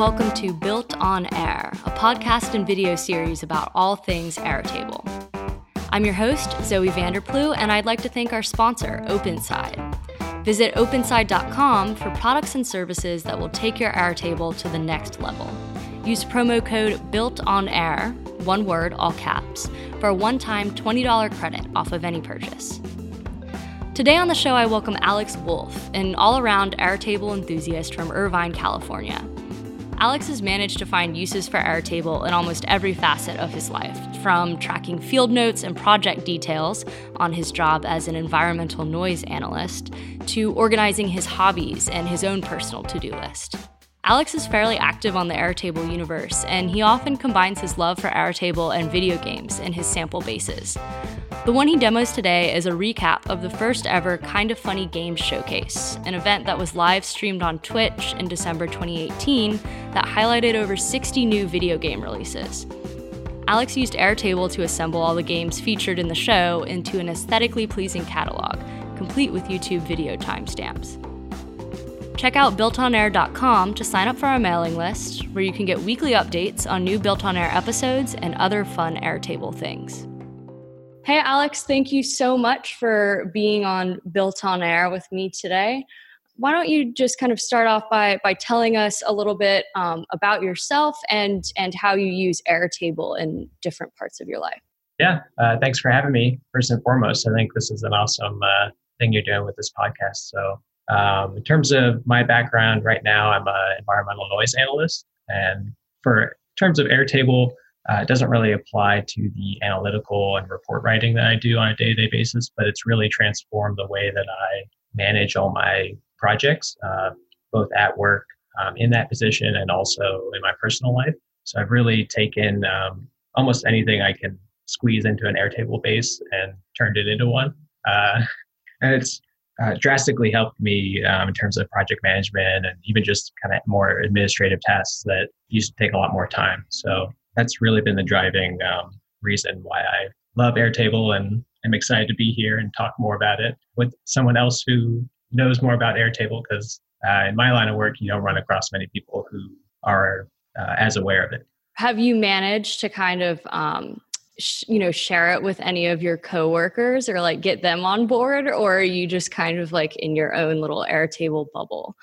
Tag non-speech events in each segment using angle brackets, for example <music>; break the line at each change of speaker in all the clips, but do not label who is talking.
welcome to Built on Air, a podcast and video series about all things Airtable. I'm your host, Zoe Vanderplu, and I'd like to thank our sponsor, OpenSide. Visit openside.com for products and services that will take your Airtable to the next level. Use promo code Built on Air, one word, all caps, for a one time $20 credit off of any purchase. Today on the show, I welcome Alex Wolf, an all around Airtable enthusiast from Irvine, California. Alex has managed to find uses for Airtable in almost every facet of his life, from tracking field notes and project details on his job as an environmental noise analyst to organizing his hobbies and his own personal to do list. Alex is fairly active on the Airtable universe, and he often combines his love for Airtable and video games in his sample bases. The one he demos today is a recap of the first ever Kind of Funny Games Showcase, an event that was live streamed on Twitch in December 2018 that highlighted over 60 new video game releases. Alex used Airtable to assemble all the games featured in the show into an aesthetically pleasing catalog, complete with YouTube video timestamps. Check out builtonair.com to sign up for our mailing list, where you can get weekly updates on new Built on Air episodes and other fun Airtable things. Hey, Alex, thank you so much for being on Built on Air with me today. Why don't you just kind of start off by, by telling us a little bit um, about yourself and, and how you use Airtable in different parts of your life?
Yeah, uh, thanks for having me. First and foremost, I think this is an awesome uh, thing you're doing with this podcast. So, um, in terms of my background right now, I'm an environmental noise analyst. And for terms of Airtable, uh, it doesn't really apply to the analytical and report writing that I do on a day to day basis, but it's really transformed the way that I manage all my projects, uh, both at work um, in that position and also in my personal life. So I've really taken um, almost anything I can squeeze into an Airtable base and turned it into one. Uh, <laughs> and it's uh, drastically helped me um, in terms of project management and even just kind of more administrative tasks that used to take a lot more time. So that's really been the driving um, reason why I love Airtable and I'm excited to be here and talk more about it with someone else who knows more about Airtable because uh, in my line of work, you don't run across many people who are uh, as aware of it.
Have you managed to kind of, um, sh- you know, share it with any of your coworkers or like get them on board, or are you just kind of like in your own little Airtable bubble?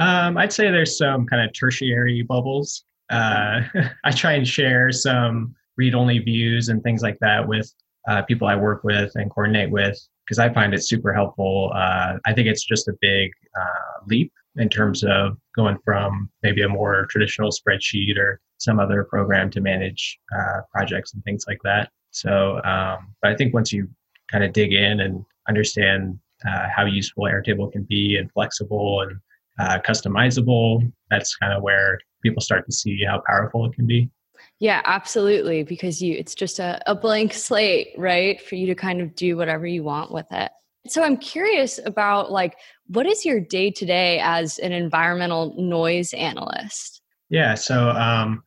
Um, I'd say there's some kind of tertiary bubbles uh, <laughs> I try and share some read only views and things like that with uh, people I work with and coordinate with because I find it super helpful. Uh, I think it's just a big uh, leap in terms of going from maybe a more traditional spreadsheet or some other program to manage uh, projects and things like that. So, um, but I think once you kind of dig in and understand uh, how useful Airtable can be and flexible and uh, customizable, that's kind of where people start to see how powerful it can be.
Yeah, absolutely. Because you it's just a, a blank slate, right? For you to kind of do whatever you want with it. So I'm curious about like what is your day to day as an environmental noise analyst?
Yeah, so um,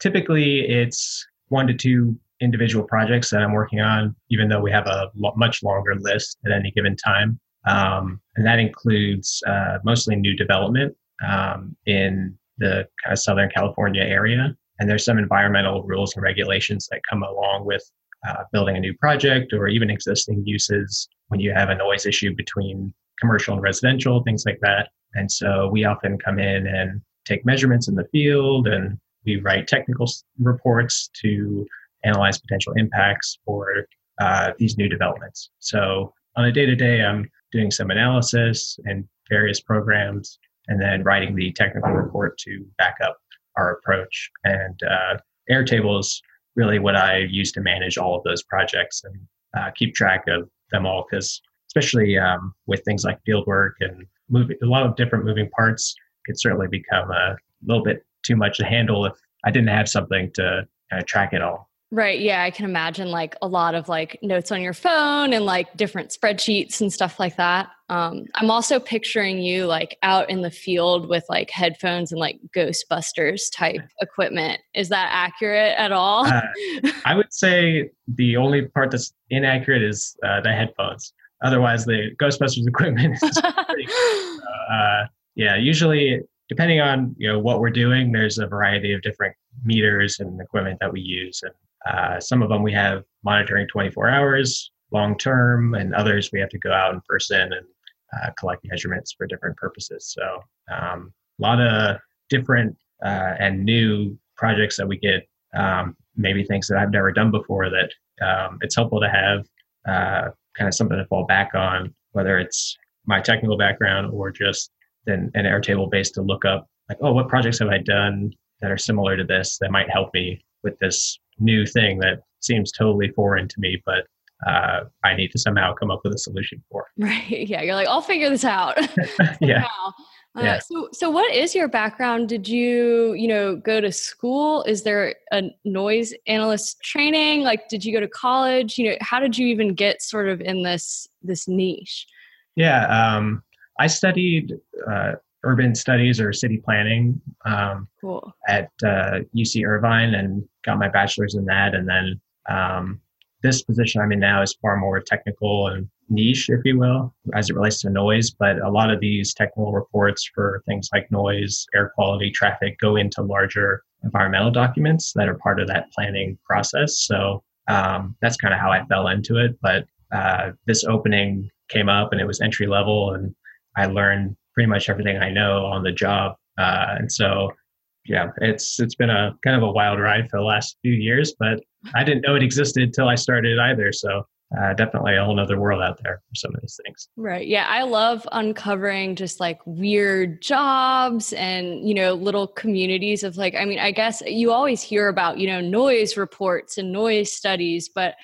typically it's one to two individual projects that I'm working on, even though we have a much longer list at any given time. Um, and that includes uh, mostly new development um, in the kind of Southern California area. And there's some environmental rules and regulations that come along with uh, building a new project or even existing uses when you have a noise issue between commercial and residential, things like that. And so we often come in and take measurements in the field and we write technical reports to analyze potential impacts for uh, these new developments. So on a day to day, I'm doing some analysis and various programs and then writing the technical report to back up our approach. And uh, Airtable is really what I use to manage all of those projects and uh, keep track of them all because especially um, with things like field work and moving a lot of different moving parts could certainly become a little bit too much to handle if I didn't have something to of track it all.
Right. Yeah. I can imagine like a lot of like notes on your phone and like different spreadsheets and stuff like that. Um, I'm also picturing you like out in the field with like headphones and like Ghostbusters type <laughs> equipment. Is that accurate at all? Uh, <laughs>
I would say the only part that's inaccurate is uh, the headphones. Otherwise, the Ghostbusters <laughs> equipment is pretty, uh, yeah, usually depending on you know what we're doing, there's a variety of different meters and equipment that we use, and uh, some of them we have monitoring 24 hours long term, and others we have to go out in person and uh, collect measurements for different purposes. So um, a lot of different uh, and new projects that we get, um, maybe things that I've never done before. That um, it's helpful to have uh, kind of something to fall back on, whether it's my technical background or just an, an Airtable base to look up, like, oh, what projects have I done that are similar to this that might help me with this new thing that seems totally foreign to me, but uh, I need to somehow come up with a solution for. <laughs>
Right. Yeah. You're like, I'll figure this out. <laughs> <laughs>
yeah.
Uh, yeah. So, so what is your background? Did you, you know, go to school? Is there a noise analyst training? Like, did you go to college? You know, how did you even get sort of in this this niche?
Yeah, um, I studied uh, urban studies or city planning um,
cool.
at uh, UC Irvine and got my bachelor's in that, and then um, this position I'm in now is far more technical and niche, if you will, as it relates to noise. But a lot of these technical reports for things like noise, air quality, traffic go into larger environmental documents that are part of that planning process. So um, that's kind of how I fell into it. But uh, this opening came up and it was entry level, and I learned pretty much everything I know on the job. Uh, and so yeah, it's it's been a kind of a wild ride for the last few years, but I didn't know it existed till I started either. So uh, definitely a whole other world out there for some of these things.
Right. Yeah. I love uncovering just like weird jobs and, you know, little communities of like, I mean, I guess you always hear about, you know, noise reports and noise studies, but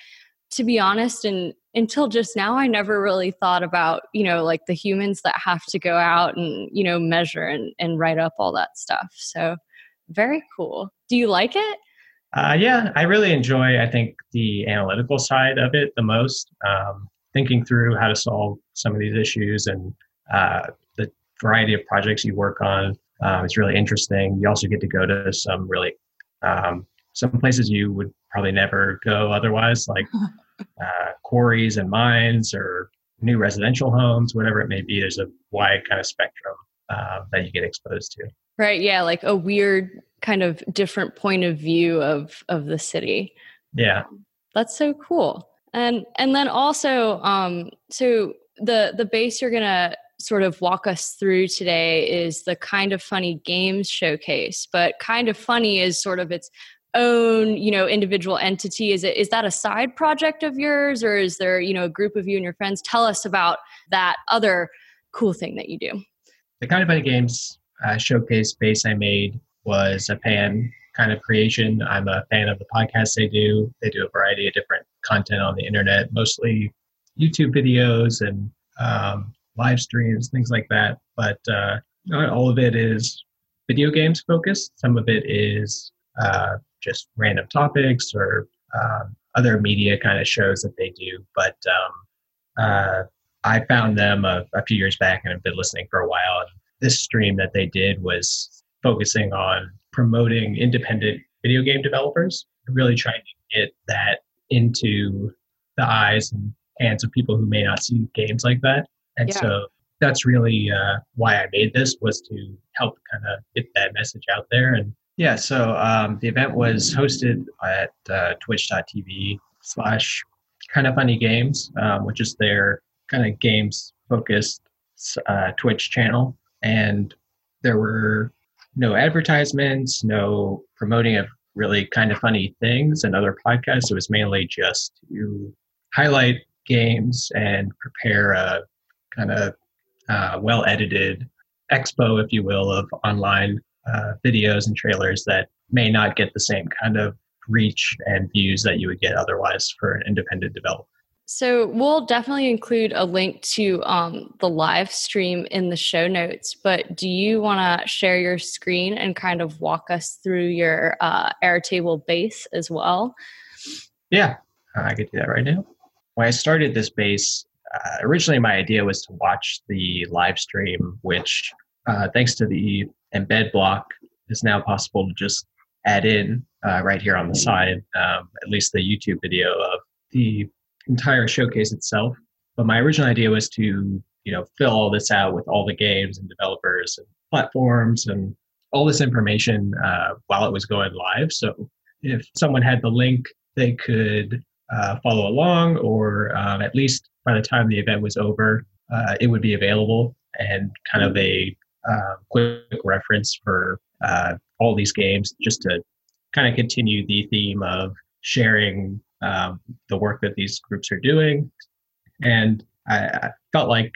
to be honest, and until just now, I never really thought about, you know, like the humans that have to go out and, you know, measure and, and write up all that stuff. So very cool. Do you like it?
Uh, yeah, I really enjoy, I think, the analytical side of it the most. Um, thinking through how to solve some of these issues and uh, the variety of projects you work on um, is really interesting. You also get to go to some really um, some places you would probably never go otherwise, like <laughs> uh, quarries and mines or new residential homes, whatever it may be. There's a wide kind of spectrum uh, that you get exposed to.
Right. Yeah. Like a weird kind of different point of view of of the city.
Yeah.
That's so cool. And and then also um so the the base you're going to sort of walk us through today is the kind of funny games showcase but kind of funny is sort of its own you know individual entity is it is that a side project of yours or is there you know a group of you and your friends tell us about that other cool thing that you do
the kind of funny games uh, showcase base I made was a fan kind of creation. I'm a fan of the podcast they do. They do a variety of different content on the internet, mostly YouTube videos and um, live streams, things like that. But uh, not all of it is video games focused. Some of it is uh, just random topics or um, other media kind of shows that they do. But um, uh, I found them a, a, few years back and have been listening for a while. And this stream that they did was focusing on promoting independent video game developers, really trying to get that into the eyes and hands of people who may not see games like that. And yeah. so that's really uh, why I made this was to help kind of get that message out there. And yeah, so um, the event was hosted at uh, twitch.tv slash kind of funny games, um, which is their kind of games focused uh, Twitch channel and there were no advertisements, no promoting of really kind of funny things and other podcasts. It was mainly just to highlight games and prepare a kind of uh, well edited expo, if you will, of online uh, videos and trailers that may not get the same kind of reach and views that you would get otherwise for an independent developer.
So we'll definitely include a link to um, the live stream in the show notes. But do you want to share your screen and kind of walk us through your uh, Airtable base as well?
Yeah, I could do that right now. When I started this base, uh, originally my idea was to watch the live stream, which, uh, thanks to the embed block, is now possible to just add in uh, right here on the side, um, at least the YouTube video of the entire showcase itself. But my original idea was to, you know fill all this out with all the games and developers and platforms and all this information uh, while it was going live. So if someone had the link, they could uh, follow along, or um, at least by the time the event was over, uh, it would be available and kind of a uh, quick reference for uh, all these games just to kind of continue the theme of sharing um, the work that these groups are doing. And I, I felt like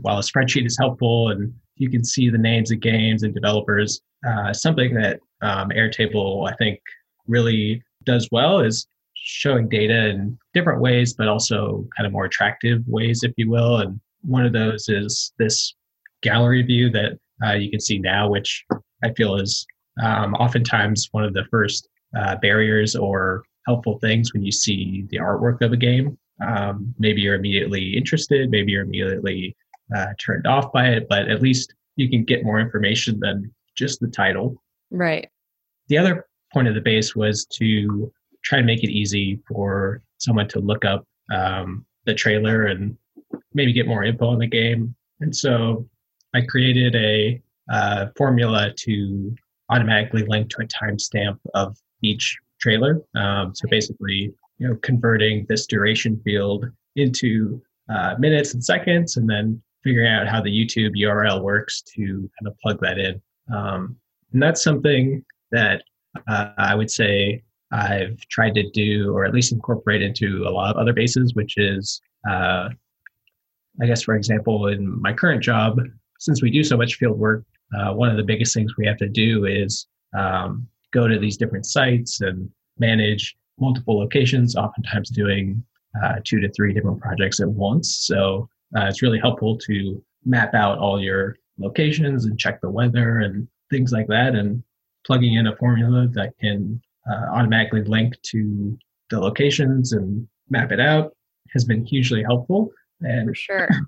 while a spreadsheet is helpful and you can see the names of games and developers, uh, something that um, Airtable, I think, really does well is showing data in different ways, but also kind of more attractive ways, if you will. And one of those is this gallery view that uh, you can see now, which I feel is um, oftentimes one of the first uh, barriers or helpful things when you see the artwork of a game. Um, maybe you're immediately interested, maybe you're immediately uh, turned off by it, but at least you can get more information than just the title.
Right.
The other point of the base was to try and make it easy for someone to look up um, the trailer and maybe get more info on the game. And so I created a uh, formula to automatically link to a timestamp of each trailer. Um, so basically, you know, converting this duration field into uh, minutes and seconds, and then figuring out how the YouTube URL works to kind of plug that in. Um, and that's something that uh, I would say I've tried to do, or at least incorporate into a lot of other bases, which is, uh, I guess, for example, in my current job, since we do so much field work, uh, one of the biggest things we have to do is um, go to these different sites and manage multiple locations, oftentimes doing uh, two to three different projects at once. So uh, it's really helpful to map out all your locations and check the weather and things like that, and plugging in a formula that can uh, automatically link to the locations and map it out has been hugely helpful. And
For sure. <clears throat>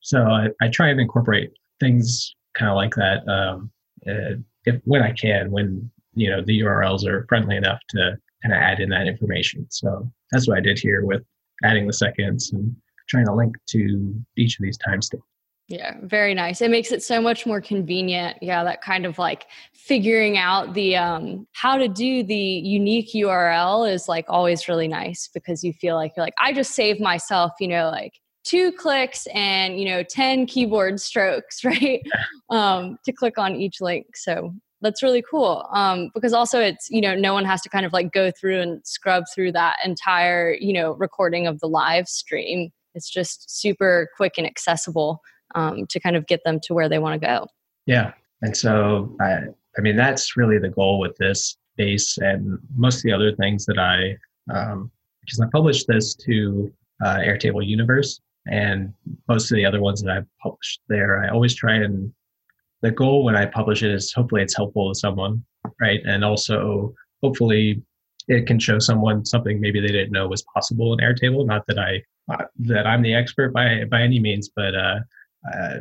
So I, I try and incorporate things kind of like that um, uh, if when I can, when you know the URLs are friendly enough to kind of add in that information. So that's what I did here with adding the seconds and trying to link to each of these timestamps.
Yeah, very nice. It makes it so much more convenient. Yeah, that kind of like figuring out the um how to do the unique URL is like always really nice because you feel like you're like I just saved myself, you know, like two clicks and, you know, 10 keyboard strokes, <laughs> right? um to click on each link. So that's really cool um, because also it's you know no one has to kind of like go through and scrub through that entire you know recording of the live stream it's just super quick and accessible um, to kind of get them to where they want to go.
Yeah. And so, I, I mean, that's really the goal with this base and most of the other things that I, um, because I published this to uh, Airtable Universe and most of the other ones that I've published there, I always try and the goal when I publish it is hopefully it's helpful to someone, right? And also hopefully it can show someone something maybe they didn't know was possible in Airtable. Not that I uh, that I'm the expert by by any means, but uh, uh,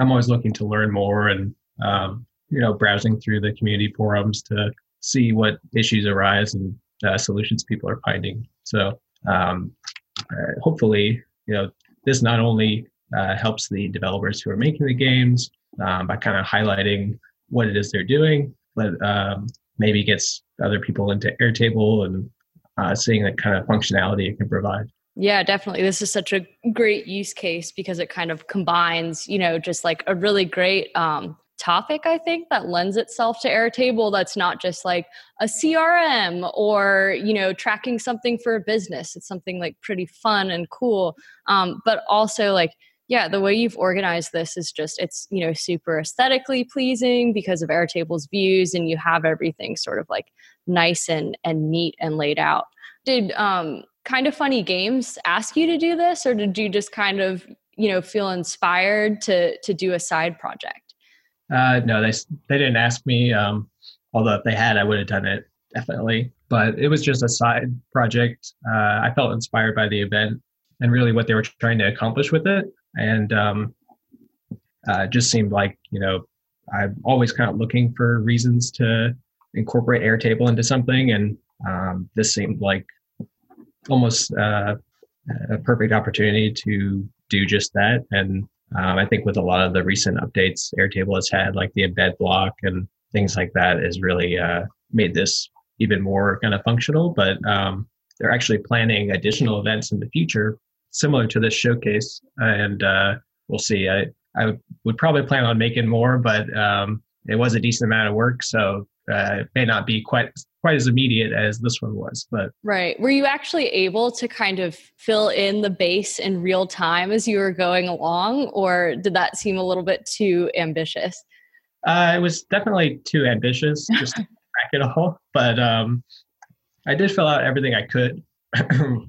I'm always looking to learn more and um, you know browsing through the community forums to see what issues arise and uh, solutions people are finding. So um, uh, hopefully, you know, this not only uh, helps the developers who are making the games um, by kind of highlighting what it is they're doing, but um, maybe gets other people into Airtable and uh, seeing the kind of functionality it can provide.
Yeah, definitely. This is such a great use case because it kind of combines, you know, just like a really great um, topic, I think, that lends itself to Airtable that's not just like a CRM or, you know, tracking something for a business. It's something like pretty fun and cool. Um, but also like, yeah, the way you've organized this is just, it's, you know, super aesthetically pleasing because of Airtable's views and you have everything sort of like nice and, and neat and laid out. Did, um, kind of funny games ask you to do this or did you just kind of you know feel inspired to to do a side project?
Uh, no they they didn't ask me um, although if they had i would have done it definitely. But it was just a side project. Uh, i felt inspired by the event and really what they were trying to accomplish with it and um, uh, just seemed like you know i'm always kind of looking for reasons to incorporate airtable into something and um, this seemed like almost uh, a perfect opportunity to do just that. And um, I think with a lot of the recent updates Airtable has had, like the embed block and things like that, has really uh, made this even more kind of functional. But um, they're actually planning additional events in the future similar to this showcase, and uh, we'll see. I I would probably plan on making more, but um, it was a decent amount of work, so uh, it may not be quite quite as immediate as this one was. But
right, were you actually able to kind of fill in the base in real time as you were going along, or did that seem a little bit too ambitious?
Uh, it was definitely too ambitious <laughs> just to crack it all, but um, I did fill out everything I could. <clears throat>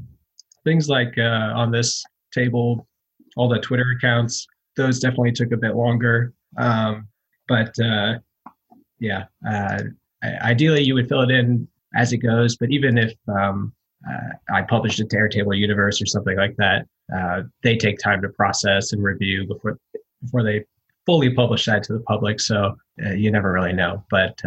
Things like uh, on this table, all the Twitter accounts, those definitely took a bit longer. Um, but uh, yeah, uh, ideally you would fill it in as it goes. But even if um, uh, I published it to Airtable Universe or something like that, uh, they take time to process and review before before they fully publish that to the public. So uh, you never really know. But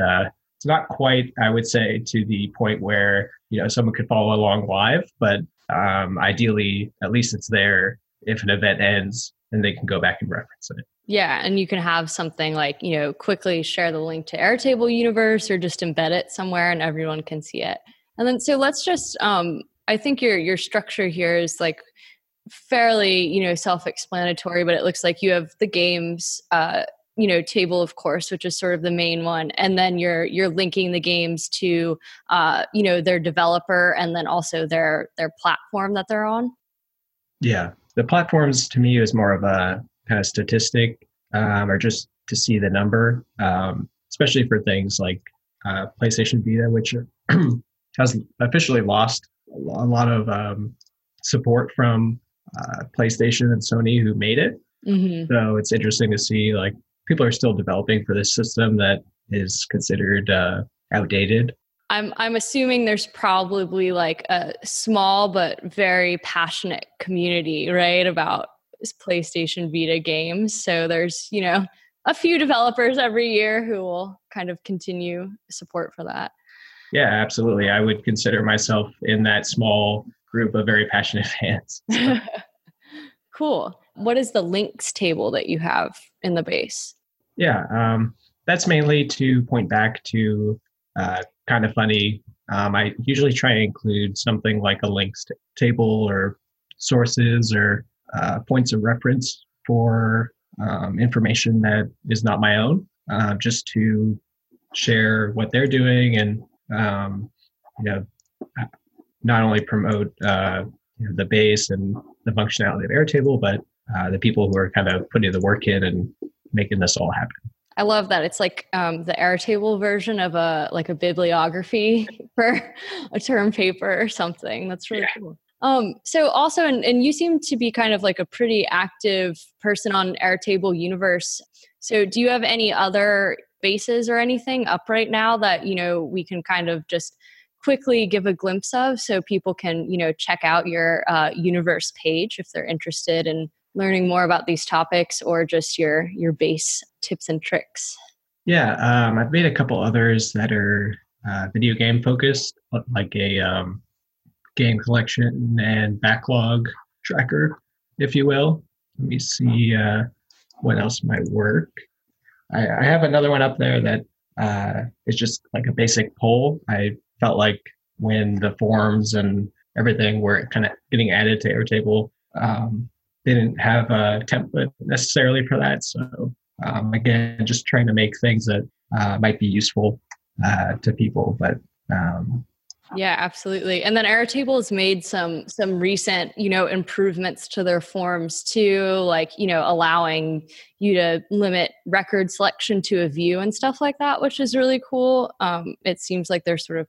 it's not quite, I would say, to the point where you know someone could follow along live. But um, ideally, at least it's there if an event ends and they can go back and reference it.
Yeah, and you can have something like, you know, quickly share the link to Airtable Universe or just embed it somewhere and everyone can see it. And then so let's just um I think your your structure here is like fairly, you know, self-explanatory, but it looks like you have the games uh you know table of course which is sort of the main one and then you're you're linking the games to uh you know their developer and then also their their platform that they're on
yeah the platforms to me is more of a kind of statistic um, or just to see the number, um, especially for things like uh, PlayStation Vita, which <clears throat> has officially lost a lot of um, support from uh, PlayStation and Sony who made it. Mm-hmm. So it's interesting to see like people are still developing for this system that is considered uh, outdated.
I'm I'm assuming there's probably like a small but very passionate community, right, about PlayStation Vita games. So there's, you know, a few developers every year who will kind of continue support for that.
Yeah, absolutely. I would consider myself in that small group of very passionate <laughs> fans. <laughs>
Cool. What is the links table that you have in the base?
Yeah, um, that's mainly to point back to uh, kind of funny. Um, I usually try to include something like a links t- table or sources or uh, points of reference for um, information that is not my own, uh, just to share what they're doing and um, you know not only promote uh, you know, the base and the functionality of Airtable, but uh, the people who are kind of putting the work in and making this all happen.
I love that. It's like um, the Airtable version of a like a bibliography <laughs> for a term paper or something. That's really yeah. cool. Um, so also, and, and you seem to be kind of like a pretty active person on Airtable Universe. So do you have any other bases or anything up right now that you know we can kind of just quickly give a glimpse of so people can you know check out your uh, universe page if they're interested in learning more about these topics or just your your base tips and tricks?
Yeah um, i've made a couple others that are uh, video game focused like a um, game collection and backlog tracker if you will. Let me see uh, what else might work. I, I, have another one up there that uh, is just like a basic poll. I felt like when the forms and everything were kind of getting added to airtable um, didn't have a template necessarily for that. So um, again, just trying to make things that uh, might be useful uh, to people. But um,
yeah, absolutely. And then Airtable has made some some recent, you know, improvements to their forms too, like you know, allowing you to limit record selection to a view and stuff like that, which is really cool. Um, it seems like they're sort of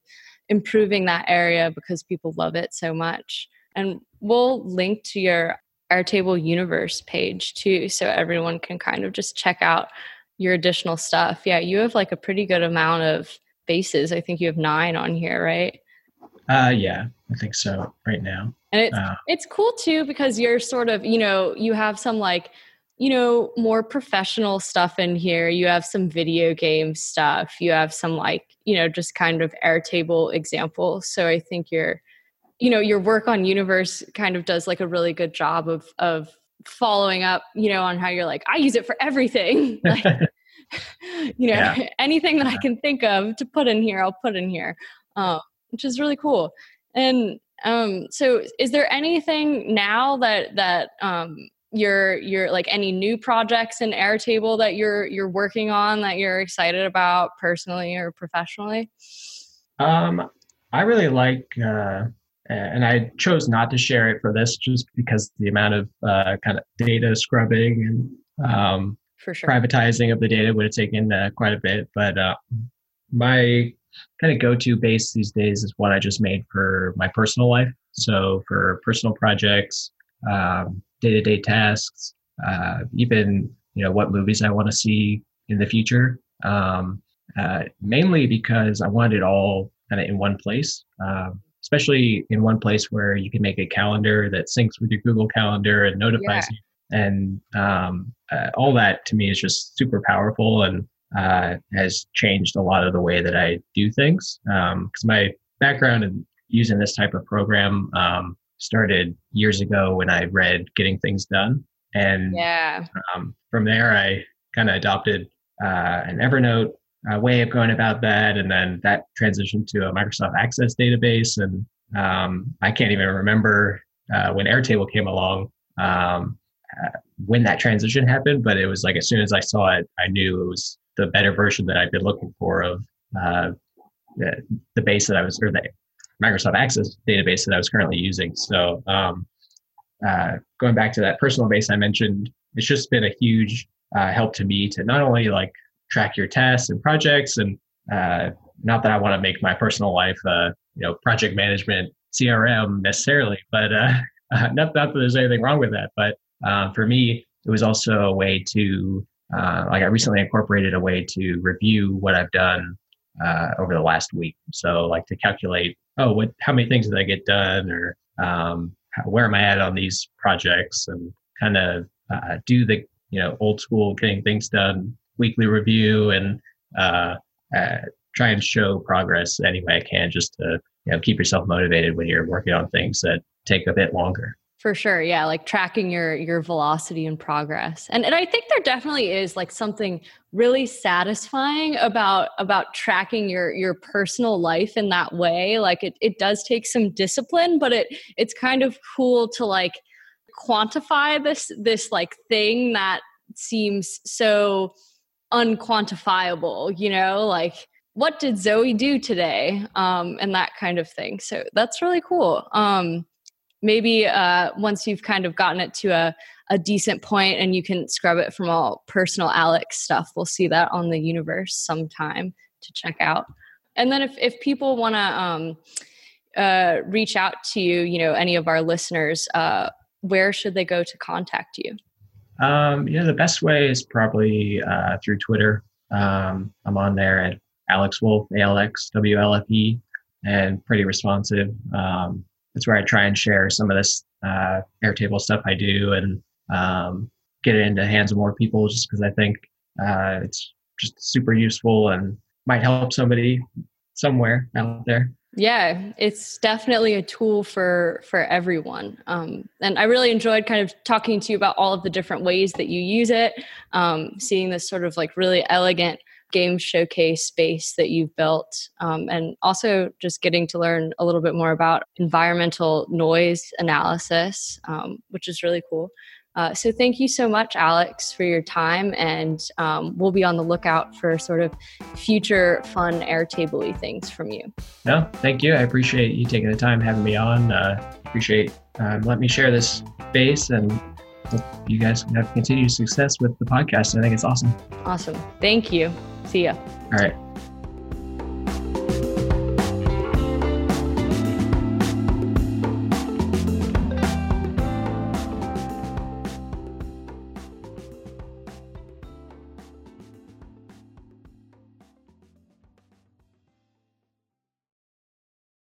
improving that area because people love it so much. And we'll link to your Airtable Universe page too, so everyone can kind of just check out your additional stuff. Yeah, you have like a pretty good amount of bases. I think you have nine on here, right?
Uh, yeah, I think so right now.
And it's uh, it's cool too because you're sort of you know you have some like you know more professional stuff in here. You have some video game stuff. You have some like you know just kind of Airtable examples. So I think you're you know your work on universe kind of does like a really good job of of following up, you know, on how you're like, I use it for everything. <laughs> like, <laughs> you know, yeah. <laughs> anything that I can think of to put in here, I'll put in here, uh, which is really cool. And um, so, is there anything now that that um, you're you're like any new projects in Airtable that you're you're working on that you're excited about personally or professionally?
Um, I really like, uh, and I chose not to share it for this just because the amount of uh, kind of data scrubbing and um,
for sure.
privatizing of the data would have taken uh, quite a bit. But uh, my kind of go-to base these days is what I just made for my personal life. So for personal projects, um, day-to-day tasks, uh, even you know what movies I want to see in the future. Um, uh, mainly because I wanted it all kind of in one place, um, especially in one place where you can make a calendar that syncs with your Google Calendar and notifies yeah. you. And um, uh, all that to me is just super powerful and uh, has changed a lot of the way that I do things. Because um, my background in using this type of program um, started years ago when I read Getting Things Done. And
yeah.
um, from there, I kind of adopted uh, an Evernote uh, way of going about that. And then that transitioned to a Microsoft Access database. And um, I can't even remember uh, when Airtable came along um, uh, when that transition happened, but it was like as soon as I saw it, I knew it was the better version that I'd been looking for of uh, the, the base that I was, or the Microsoft Access database that I was currently using. So um, uh, going back to that personal base I mentioned, it's just been a huge uh, help to me to not only like track your tests and projects, and uh, not that I want to make my personal life, uh, you know, project management CRM necessarily, but <laughs> uh, not, not that there's anything wrong with that. But uh, for me, it was also a way to like I recently incorporated a way to review what I've done uh, over the last week. So like to calculate, oh, what, how many things did I get done, or um, where am I at on these projects, and kind of uh, do the you know old school getting things done weekly review and uh, uh, try and show progress any way I can, just to you know keep yourself motivated when you're working on things that take a bit longer.
For sure. Yeah. Like tracking your your velocity and progress. And and I think there definitely is like something really satisfying about about tracking your your personal life in that way. Like it it does take some discipline, but it it's kind of cool to like quantify this this like thing that seems so unquantifiable, you know, like what did Zoe do today? Um, and that kind of thing. So that's really cool. Um, maybe uh, once you've kind of gotten it to a, a decent point and you can scrub it from all personal Alex stuff, we'll see that on the universe sometime to check out. And then if, if people want to um, uh, reach out to you, you know, any of our listeners, uh, where should they go to contact you?
Um, yeah, the best way is probably uh, through Twitter. Um, I'm on there at Alex Wolf, A L X W L F E, and pretty responsive. Um, that's where I try and share some of this uh, Airtable stuff I do and um, get it into the hands of more people just because I think uh, it's just super useful and might help somebody somewhere out there
yeah it's definitely a tool for for everyone. Um, and i really enjoyed kind of talking to you about all of the different ways that you use it um, seeing this sort of like really elegant game showcase space that you've built um, and also just getting to learn a little bit more about environmental noise analysis um, which is really cool uh, so thank you so much, Alex, for your time, and um, we'll be on the lookout for sort of future fun Airtable things from you.
No, thank you. I appreciate you taking the time having me on. Uh, appreciate um, let me share this space and hope you guys have continued success with the podcast. I think it's awesome.
Awesome. Thank you. See ya.
All right.